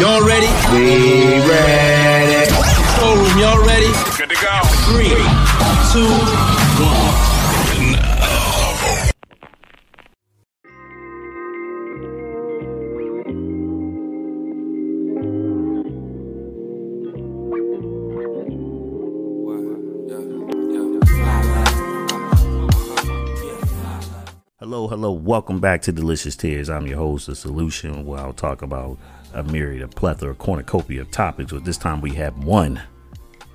Y'all ready? We ready. Showroom, y'all ready? Good to go. Three, two, one. Welcome back to Delicious Tears. I'm your host, The Solution, where I'll talk about a myriad, a plethora, a cornucopia of topics. But this time we have one.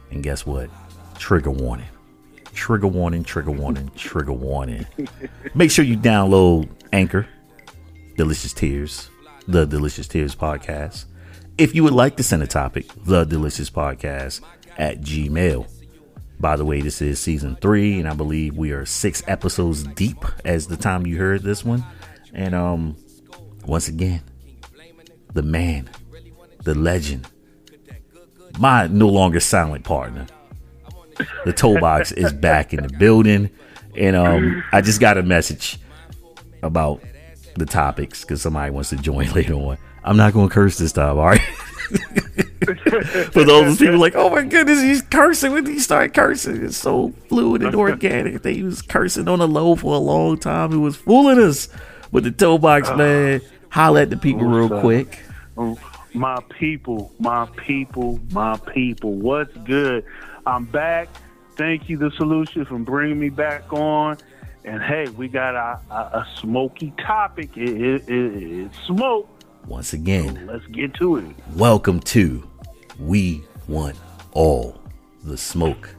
And guess what? Trigger warning. Trigger warning, trigger warning, trigger warning. Make sure you download Anchor, Delicious Tears, the Delicious Tears podcast. If you would like to send a topic, the Delicious Podcast at Gmail. By the way, this is season three, and I believe we are six episodes deep as the time you heard this one. And um, once again, the man, the legend, my no longer silent partner, the toe box is back in the building. And um, I just got a message about the topics because somebody wants to join later on. I'm not going to curse this time, all right? For those people like, oh my goodness, he's cursing when he started cursing. It's so fluid and organic. They was cursing on the low for a long time. It was fooling us with the toe box, ah. man. Holla at the people real up? quick. My people, my people, my people. What's good? I'm back. Thank you, the solution, for bringing me back on. And hey, we got a, a, a smoky topic. It, it, it, it's smoke. Once again, Let's get to it. welcome to We Want All the Smoke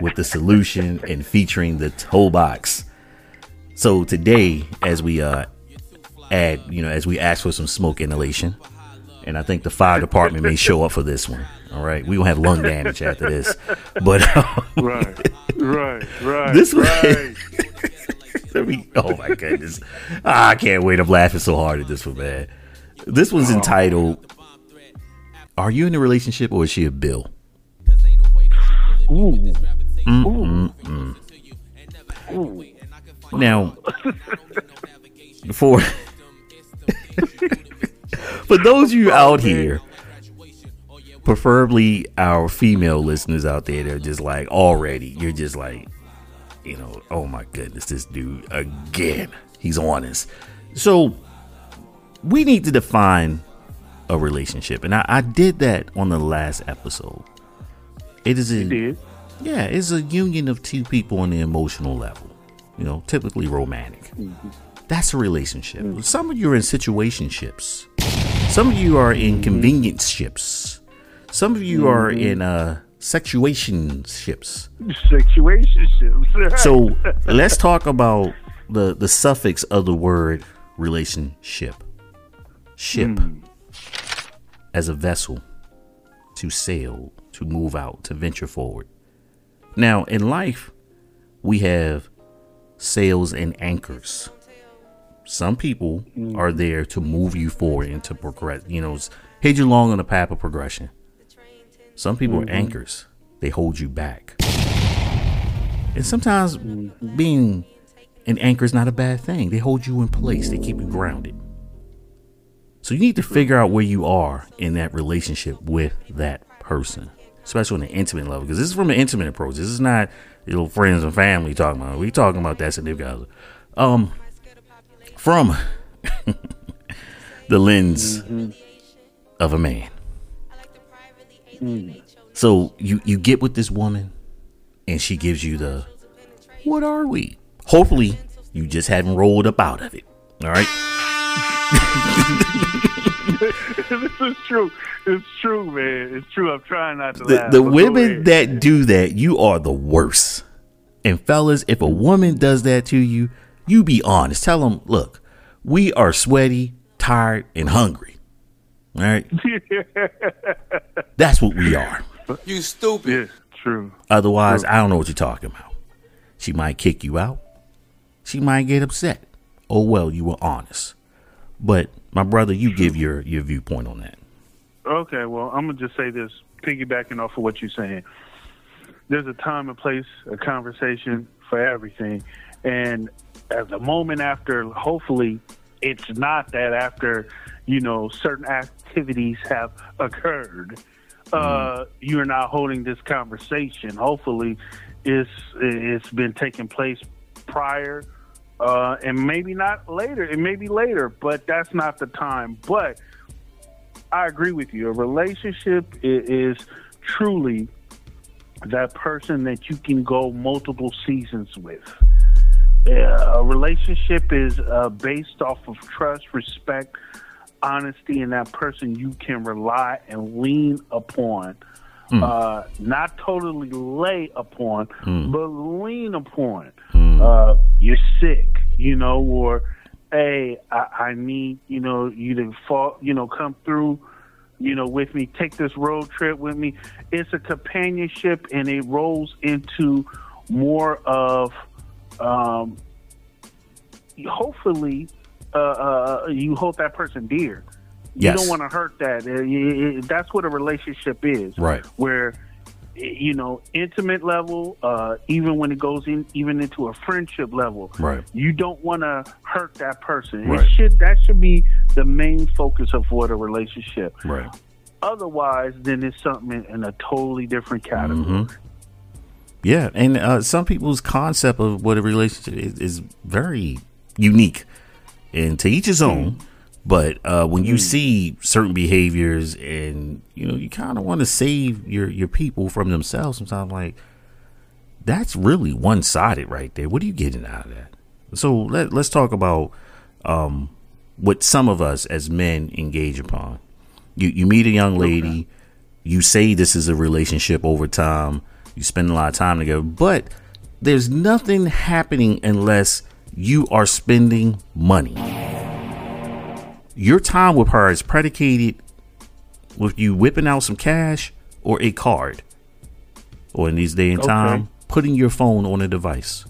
with the solution and featuring the toe box. So today, as we uh add, you know, as we ask for some smoke inhalation, and I think the fire department may show up for this one. All right, we gonna have lung damage after this, but uh, Right, right, right. This right. Let me. Oh my goodness! Ah, I can't wait. I'm laughing so hard at this one, man. This one's entitled "Are you in a relationship or is she a bill?" Ooh. Now, for for those of you out here, preferably our female listeners out there, they're just like already. You're just like, you know, oh my goodness, this dude again. He's on us. So we need to define a relationship, and I, I did that on the last episode. It is a yeah, it's a union of two people on the emotional level. You know, typically romantic. Mm-hmm. That's a relationship. Mm. Some of you are in situationships. Some of you are in mm-hmm. convenience ships. Some of you mm-hmm. are in uh sexuationships. Situationships. So let's talk about the the suffix of the word relationship. Ship hmm. as a vessel to sail, to move out, to venture forward. Now, in life, we have sails and anchors. Some people hmm. are there to move you forward and to progress, you know, head you along on the path of progression. Some people are anchors, they hold you back. And sometimes being an anchor is not a bad thing. They hold you in place, they keep you grounded. So you need to figure out where you are in that relationship with that person, especially on an intimate level, because this is from an intimate approach. This is not know friends and family talking about. We talking about that significant other. Um, from the lens of a man. Mm. So you you get with this woman, and she gives you the what are we? Hopefully, you just haven't rolled up out of it. All right. this is true. It's true, man. It's true. I'm trying not to the, laugh. the women that do that, you are the worst. And fellas, if a woman does that to you, you be honest. Tell them, look, we are sweaty, tired, and hungry. All right, that's what we are. You stupid. Yeah, true. Otherwise, I don't know what you're talking about. She might kick you out. She might get upset. Oh well, you were honest. But my brother, you give your your viewpoint on that. Okay, well, I'm gonna just say this, piggybacking off of what you're saying. There's a time and place, a conversation for everything, and at the moment after, hopefully, it's not that after you know, certain activities have occurred, uh, you're not holding this conversation. Hopefully, it's it's been taking place prior, uh, and maybe not later. It may be later, but that's not the time. But I agree with you. A relationship is truly that person that you can go multiple seasons with. Uh, a relationship is uh, based off of trust, respect, honesty, and that person you can rely and lean upon. Uh, not totally lay upon, but lean upon. Uh, you're sick, you know, or hey, I, I need, you know, you to fall, you know, come through, you know, with me, take this road trip with me. It's a companionship and it rolls into more of, um, hopefully, uh, uh, you hold that person dear. You Yes. don't want to hurt that. Uh, y- y- That's what a relationship is. Right. Where, you know, intimate level, uh, even when it goes in, even into a friendship level, Right. you don't want to hurt that person. Right. It should that should be the main focus of what a relationship. Right. Otherwise, then it's something in, in a totally different category. Mm-hmm. Yeah, and uh, some people's concept of what a relationship is, is very unique, and to each his own. But uh, when you see certain behaviors, and you know, you kind of want to save your your people from themselves. Sometimes, like that's really one sided right there. What are you getting out of that? So let let's talk about um, what some of us as men engage upon. You you meet a young lady, you say this is a relationship over time, you spend a lot of time together, but there's nothing happening unless you are spending money. Your time with her is predicated with you whipping out some cash or a card. Or in these day and Okay. time, putting your phone on a device.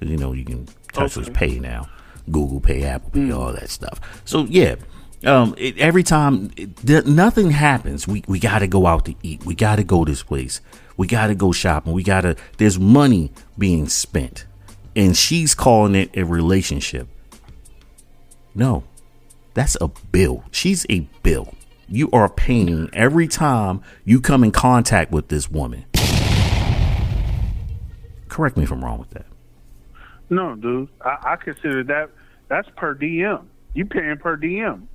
You know, you can touchless Okay. pay now. Google Pay, Apple Pay, all that stuff. So yeah, um, it, every time it, nothing happens, we we got to go out to eat. We got to go this place. We got to go shopping. We got to. There's money being spent, and she's calling it a relationship. No, that's a bill. She's a bill. You are paying every time you come in contact with this woman. Correct me if I'm wrong with that. No, dude, I, I consider that that's per diem. You paying per diem.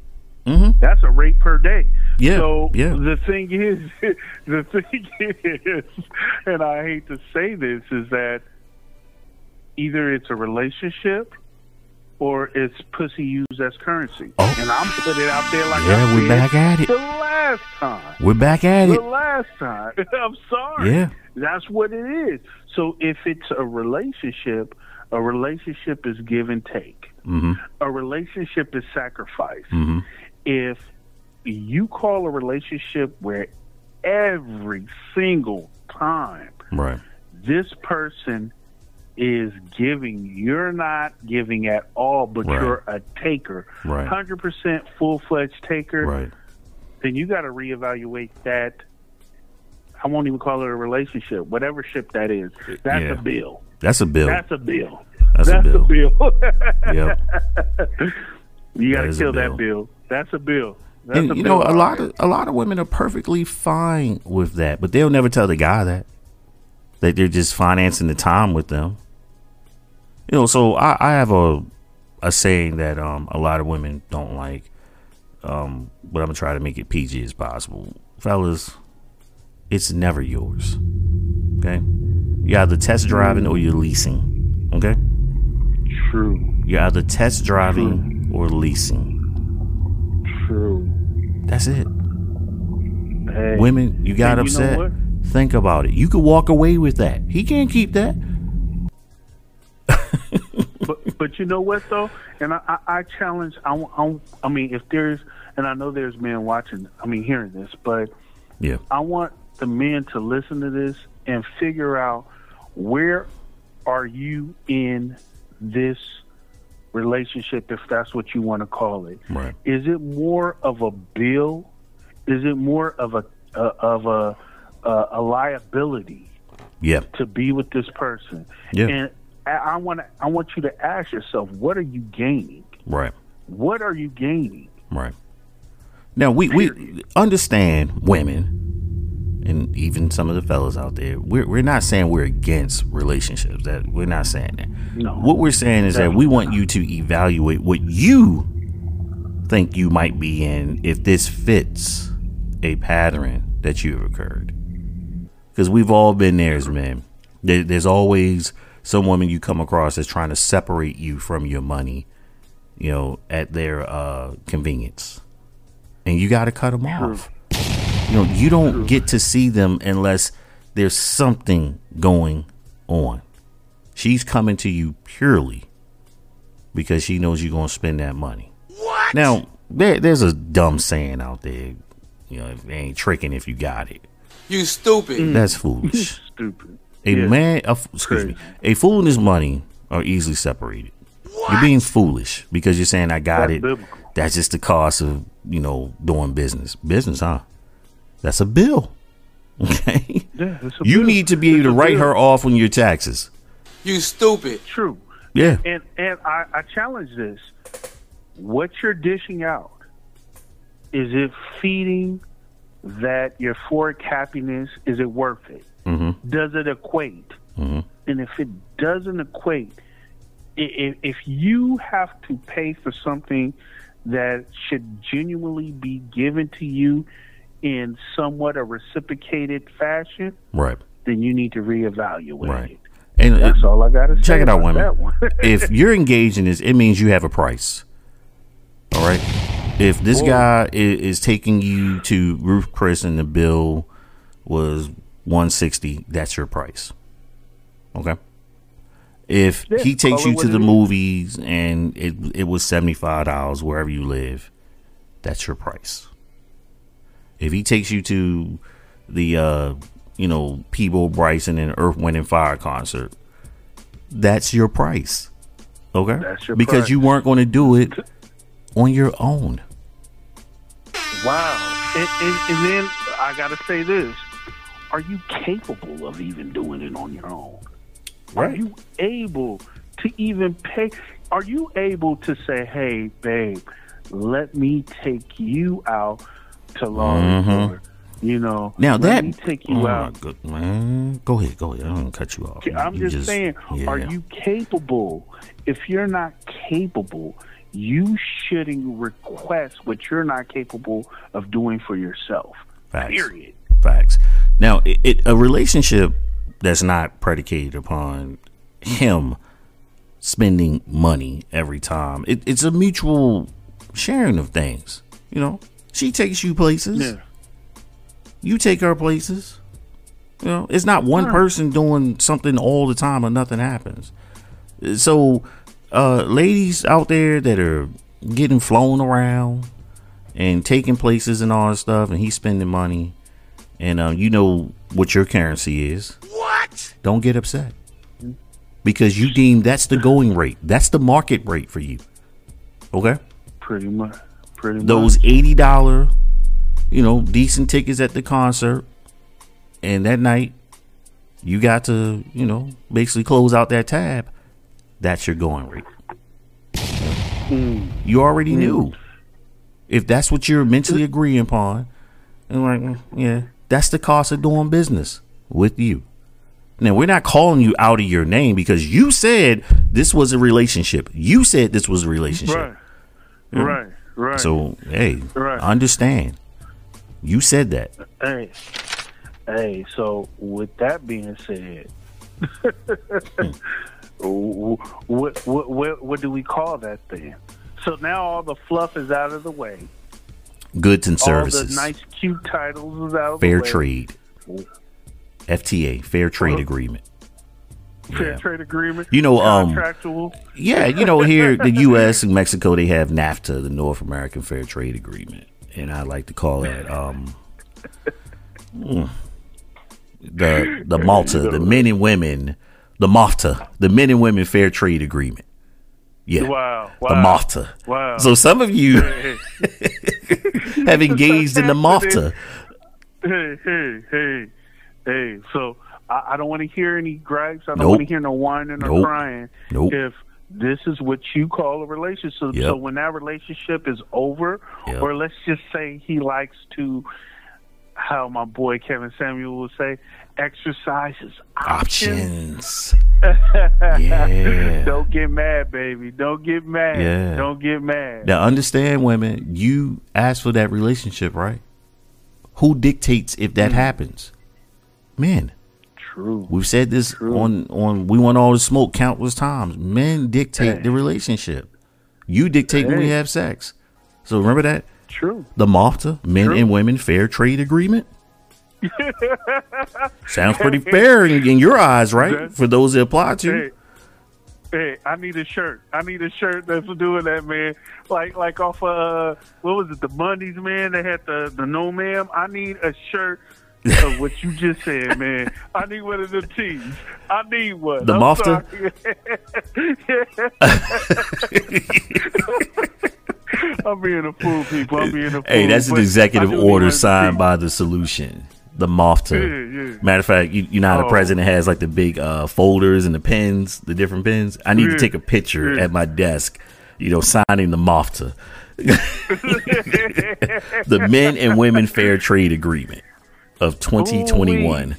Mm-hmm. That's a rate per day. Yeah, So yeah. the thing is, the thing is, and I hate to say this, is that either it's a relationship or it's pussy used as currency. Oh. And I'm putting it out there like Yeah, I we're back at it. The last time. We're back at The it. The last time. I'm sorry. Yeah. That's what it is. So if it's a relationship, a relationship is give and take. Mm-hmm. A relationship is sacrifice. Mm-hmm. If you call a relationship where every single time Right. this person is giving, you're not giving at all, but Right. you're a taker, Right. 100% full fledged taker, Right. then you got to reevaluate that. I won't even call it a relationship, whatever ship that is. That's Yeah. a bill. That's a bill. That's a bill. That's a bill. bill. yep. you got to kill that bill. That's a bill. That's And a you bill. know, a lot of a lot of women are perfectly fine with that, but they'll never tell the guy that that they're just financing the time with them. You know, so I, I have a a saying that um a lot of women don't like, um, but I'm gonna try to make it PG as possible, fellas. It's never yours. Okay, you're either test driving or you're leasing. Okay, true, you're either test driving or leasing. true. That's it. Hey, Women, you got And you know upset. Think about it. You could walk away with that. He can't keep that. But you know what though, and I, I, I challenge. I, I I mean, if there's, and I know there's men watching. I mean, hearing this, but Yeah. I want the men to listen to this and figure out where are you in this relationship, if that's what you want to call it. Right. Is it more of a bill? Is it more of a uh, of a uh, a liability Yeah. to be with this person? Yeah. And I, want I want you to ask yourself, what are you gaining? Right. What are you gaining? Right. Now we we understand women, and even some of the fellas out there. We're we're not saying we're against relationships. That we're not saying that. No. What we're saying is that we want you to evaluate what you think you might be in if this fits a pattern that you have occurred. Because we've all been there as men. There, there's always some woman you come across that's trying to separate you from your money, you know, at their uh, convenience. And you got to cut them off. You know, you don't get to see them unless there's something going on. She's coming to you purely because she knows you're going to spend that money. What? Now, there, there's a dumb saying out there, you know, they ain't tricking if you got it. You stupid. That's foolish. Stupid. A Yeah. man, a, f- excuse me, a fool and his money are easily separated. You're being foolish because you're saying I got That's it. biblical. That's just the cost of you know doing business. Business, huh? That's a bill. Okay. Yeah, a You bill. need to be able It's to write bill. her off on your taxes. You stupid. True. Yeah. And and I, I challenge this. What you're dishing out, is it feeding that your euphoric happiness? Is it worth it? Mm-hmm. Does it equate? Mhm. And if it doesn't equate, i- i- if you have to pay for something that should genuinely be given to you in somewhat a reciprocated fashion, Right. then you need to reevaluate Right. it. And That's all I got to say. check it out, women. one. if you're engaged in this, it means you have a price. All right. If this guy is, is taking you to Ruth Chris and the bill was 160, that's your price. Okay. If Yeah, he takes you to the movies and it it was seventy five dollars wherever you live, that's your price. If he takes you to the uh, you know Peabo Bryson and Earth Wind and Fire concert, that's your price. Okay, That's your because price. you weren't going to do it on your own. Wow. And, and, and then I got to say this. Are you capable of even doing it on your own? Right. Are you able to even pay? Are you able to say, hey, babe, let me take you out to Law mm-hmm. Resort? You know, Now let that me take oh you my out. good man, go ahead, go ahead. I'm gonna cut you off. I'm You just, saying, are you capable? If you're not capable, you shouldn't request what you're not capable of doing for yourself. Facts. Period. Facts. Now, it, it a relationship that's not predicated upon him spending money every time. It, it's a mutual sharing of things. You know, she takes you places. Yeah. You take her places. You know, it's not one person doing something all the time and nothing happens. So, uh, ladies out there that are getting flown around and taking places and all that stuff, and he's spending money, and um, you know what your currency is. What? Don't get upset because you deem that's the going rate. That's the market rate for you. Okay Pretty much. Pretty much. those eighty dollar, you know, decent tickets at the concert, and that night you got to, you know, basically close out that tab. That's your going rate. You already knew. If that's what you're mentally agreeing upon, and like, mm, yeah, that's the cost of doing business with you. Now we're not calling you out of your name because you said this was a relationship. You said this was a relationship. Right. Right. Right. So hey, Right. understand. You said that. Hey, hey. So with that being said, wh- hmm. what, what what what do we call that then? So now all the fluff is out of the way. Goods and All services. the nice, cute titles out of fair the way. trade. FTA, fair trade agreement. Fair Yeah. trade agreement. You know, um, contractual. Yeah, you know, here the U.S. and Mexico they have NAFTA, the North American Fair Trade Agreement, and I like to call that um, mm, the the Malta, the men and women, the MAFTA, the men and women Fair Trade Agreement. Yeah, Wow. the wow. MAFTA. Wow. So some of you Hey, have engaged in the MAFTA. hey, hey, hey, hey. So I, I don't want to hear any gripes. I don't Nope. want to hear no whining or Nope. crying. Nope. If this is what you call a relationship. Yep. So when that relationship is over, Yep. or let's just say he likes to, how my boy Kevin Samuel will say, exercise his options. Options. Yeah. Don't get mad, baby. Don't get mad. Yeah. Don't get mad. Now, understand, women, you ask for that relationship, right? Who dictates if Mm. that happens? Men. True. We've said this True. on on we want all the smoke countless times. Men dictate Hey. the relationship. You dictate when we have sex. So remember that True. the MAFTA, Men True. and Women Fair Trade Agreement. Sounds pretty fair in, in your eyes, right? For those that apply to. Hey, hey, I need a shirt. I need a shirt that's doing that, man. Like, like off uh, what was it? The Bundys, man. They had the the no ma'am. I need a shirt of what you just said, man. I need one of the tees. I need one. The I'm Mafta? I'm being a fool, people. I'm being a fool. Hey, that's an executive I do need one order signed by the solution. The MAFTA. Yeah, yeah. Matter of fact, you, you know how the Oh. president has like the big uh, folders and the pens, the different pens. I need to take a picture yeah. at my desk, you know, signing the MAFTA, the Men and Women Fair Trade Agreement of 2021.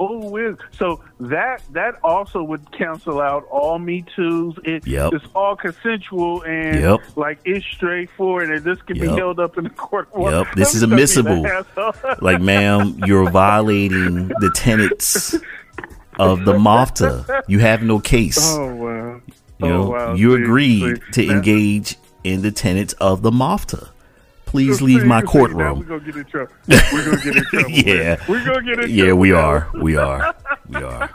Oh. So that that also would cancel out all Me Too's. It, Yep. It's all consensual and Yep. like it's straightforward, and this can be held up in the court. Yep. This is admissible. Like, ma'am, you're violating the tenets of the MAFTA. You have no case. oh wow. You know, oh, wow. you agreed to engage in the tenets of the MAFTA. Please leave my courtroom. we're gonna get in trouble. We're gonna get in trouble. Yeah. We're gonna get in trouble. Yeah, we are. We are. We are.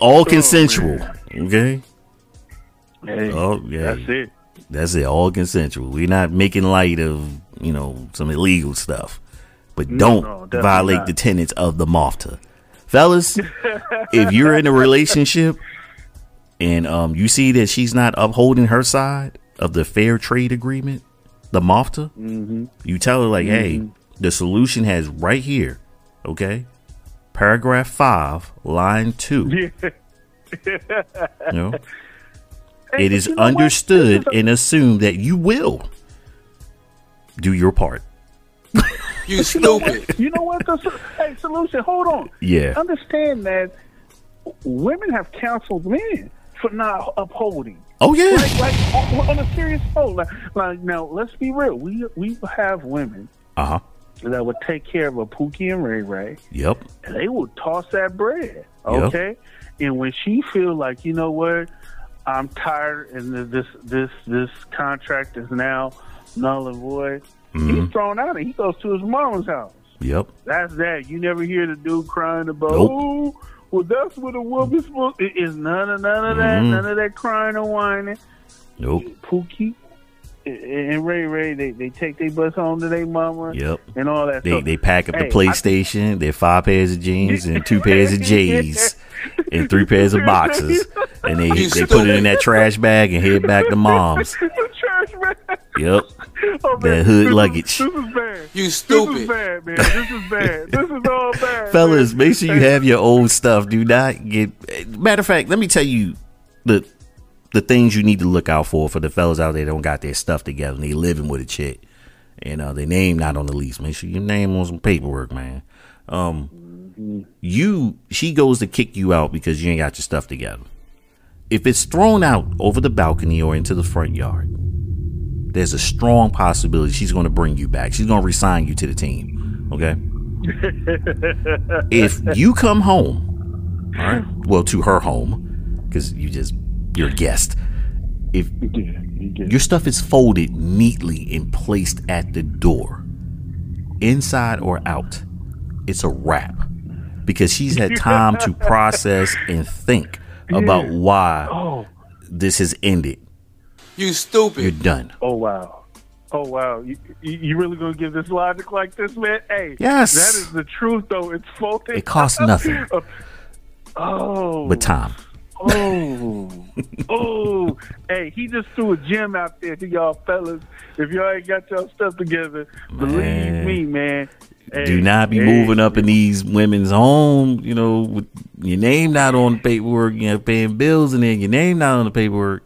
All consensual. Okay. Hey, Oh yeah. That's it. That's it. All consensual. We're not making light of you know some illegal stuff, but don't no, violate not. the tenets of the MAFTA, fellas. if you're in a relationship and um you see that she's not upholding her side of the fair trade agreement, the MAFTA, Mm-hmm. you tell her like, hey, the solution has right here, okay, paragraph five, line two. Yeah. You know, Hey, it you know understood is a- and assumed that you will do your part. You stupid. You know what? The, hey, solution. Hold on. Yeah. Understand that women have counseled men for not upholding. Oh yeah. Like, like on, on a serious note. Like, like, now, let's be real. We we have women Uh huh. that would take care of a Pookie and Ray Ray, Yep. and they would toss that bread. Okay. And when she feel like, you know what, I'm tired, and this this this contract is now null and void. Mm-hmm. He's thrown out, and he goes to his mom's house. Yep. That's that. You never hear the dude crying about, Nope. Well, that's what a woman's supposed. It is none of none of that. Mhm. None of that crying and whining. Nope. Pookie and Ray Ray, they they take their bus home to their mama Yep. and all that. They stuff. they pack up Hey, the PlayStation, their five pairs of jeans and two pairs of J's and three pairs of boxes, and they they put it in that trash bag and head back to mom's. Trash man. Yep. Oh, That hood this is- luggage. This is bad. You This is stupid. bad, man. This is bad. This is all bad. Fellas, man. make sure you have your own stuff. Do not get. Matter of fact, let me tell you the the things you need to look out for for the fellas out there that don't got their stuff together and they living with a chick and uh, their name not on the lease. Make sure your name on some paperwork, man. Um, you she goes to kick you out because you ain't got your stuff together. If it's thrown out over the balcony or into the front yard, there's a strong possibility she's going to bring you back. She's going to resign you to the team. Okay. if you come home, all right, well, to her home, because you just you're a guest. If Yeah, you get it. your stuff is folded neatly and placed at the door, inside or out, it's a wrap because she's had time to process and think about why Oh, this has ended. You stupid. You're done. oh wow. Oh wow! You, you you really gonna give this logic like this, man? Hey, Yes. that is the truth, though. It's folded. It costs nothing Oh, but time. Oh, oh! Hey, he just threw a gem out there to y'all fellas. If y'all ain't got y'all stuff together, Man. believe me, man, Do not be hey. moving up in these women's home, you know, with your name not on the paperwork, you know, paying bills and then your name not on the paperwork.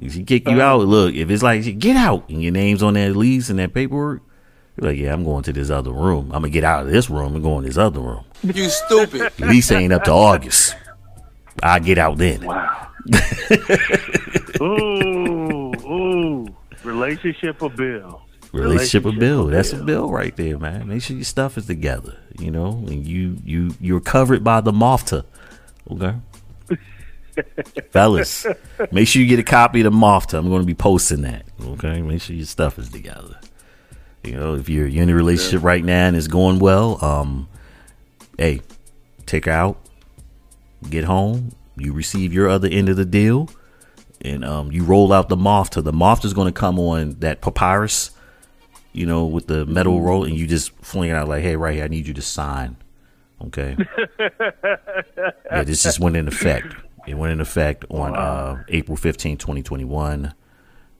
If she kick you Uh-huh. out, look, if it's like get out and your name's on that lease and that paperwork, you're like, yeah, I'm going to this other room. I'm gonna get out of this room and go in this other room. You stupid. Lease ain't up to August. I get out then. Wow. ooh, ooh. Relationship or bill? Relationship a bill. or That's a bill right there, man. Make sure your stuff is together, you know, and you you you're covered by the MOFTA. Okay. Fellas, make sure you get a copy of the MOFTA. I'm going to be posting that. Okay, make sure your stuff is together. You know, if you're, you're in a relationship right now and it's going well, um, hey, take her out, get home, you receive your other end of the deal, and um, you roll out the MOFTA. The MOFTA is going to come on that papyrus you know, with the metal roll, and you just fling it out like, "Hey, right here, I need you to sign." Okay. yeah, this just went in effect. It went in effect on uh, April 15, 2021,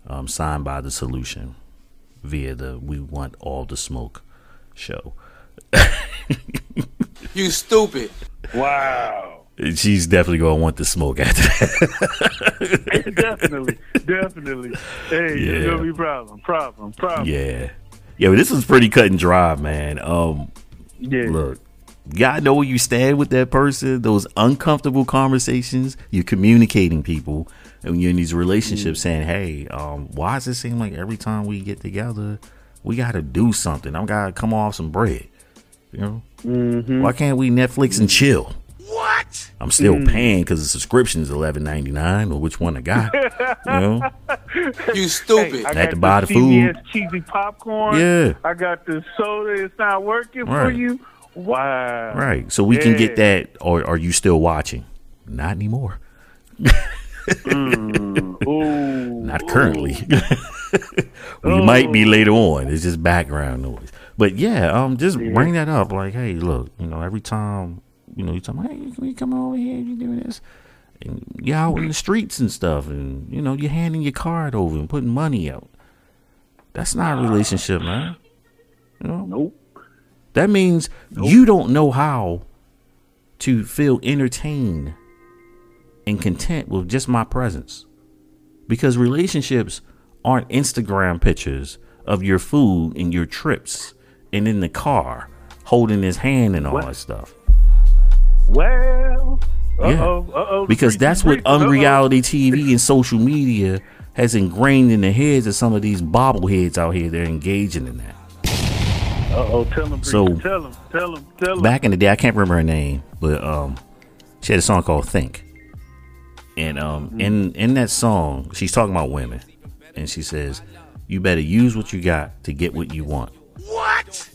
um, signed by the Solution via the "We Want All the Smoke" show. You stupid. Wow. She's definitely gonna want the smoke after that. definitely, definitely. Hey, Yeah. it's gonna be problem, problem, problem. yeah, yeah, but this was pretty cut and dry, man. Um, yeah. Look, you gotta know where you stand with that person. Those uncomfortable conversations, you're communicating people, and you're in these relationships Mm. saying, "Hey, um, why does it seem like every time we get together, we gotta do something? I'm gotta come off some bread, you know? Mm-hmm. Why can't we Netflix and chill? What? I'm still Mm. paying because the subscription is eleven ninety nine, or which one I got, you know? You stupid. I Had got to buy the the food. Cheesy popcorn. Yeah. I got the soda. It's not working for you. Wow. Right, so we can get that. Or are you still watching? Not anymore. Ooh. Not currently. we might be later on. It's just background noise. But yeah, um, just bring that up. Like, hey, look, you know, every time, you know, you tell me, hey, can we come over here? You doing this? And you're out in the streets and stuff, and you know, you're handing your card over and putting money out. That's not a relationship, man. You know, Nope. That means you don't know how to feel entertained and content with just my presence. Because relationships aren't Instagram pictures of your food and your trips and in the car holding his hand and all that stuff. Well. Uh Yeah. oh. Uh oh. Because that's what unreality TV and social media has ingrained in the heads of some of these bobbleheads out here. They're engaging in that. Uh oh. Tell him. So- So tell him. Tell him. Tell him. back in the day, I can't remember her name, but um, she had a song called "Think," and um, in in that song, she's talking about women, and she says, "You better use what you got to get what you want." What?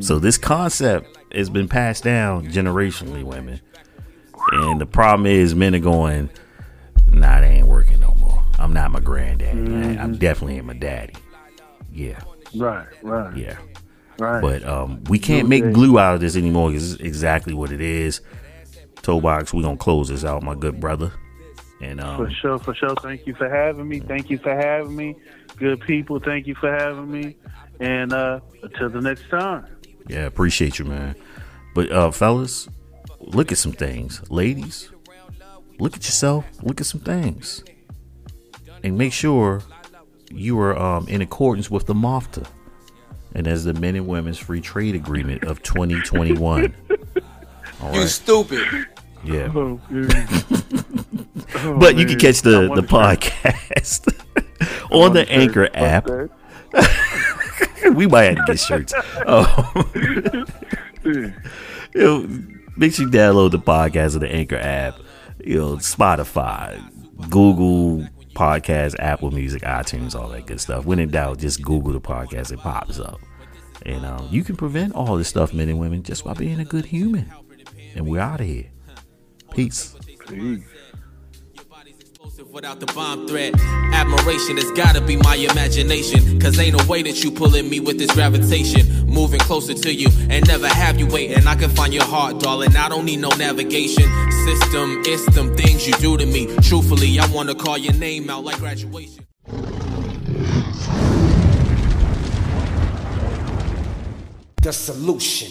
So this concept has been passed down generationally, women, and the problem is men are going, "Nah, they ain't working no more. I'm not my granddaddy. I, I'm definitely ain't my daddy." Yeah, Right. Right. yeah. Right. But um, we can't make glue out of this anymore because it's exactly what it is. Toe box, we're gonna close this out, my good brother. And For um, sure, for sure. Thank you for having me. Thank you for having me. Good people, thank you for having me. And uh until the next time. yeah, appreciate you, man. But uh, fellas, look at some things. Ladies, look at yourself. Look at some things, and make sure you are um, in accordance with the MOFTA and as the Men and Women's Free Trade Agreement of 2021. All You right, stupid. yeah. Oh. Oh, But you can catch the, the podcast on the say, Anchor app. we might have to get shirts. Oh, you know, make sure you download the podcast on the Anchor app. You know, Spotify, Google Podcast, Apple Music, iTunes, all that good stuff. When in doubt, just Google the podcast; it pops up. And um, you can prevent all this stuff, men and women, just by being a good human. And we're out of here. Peace. Peace. Without the bomb threat, admiration has gotta be my imagination. Cause ain't no way that you pulling me with this gravitation. Moving closer to you and never have you waiting. I can find your heart, darling. I don't need no navigation system. It's them things you do to me. Truthfully, I wanna call your name out like graduation. the solution.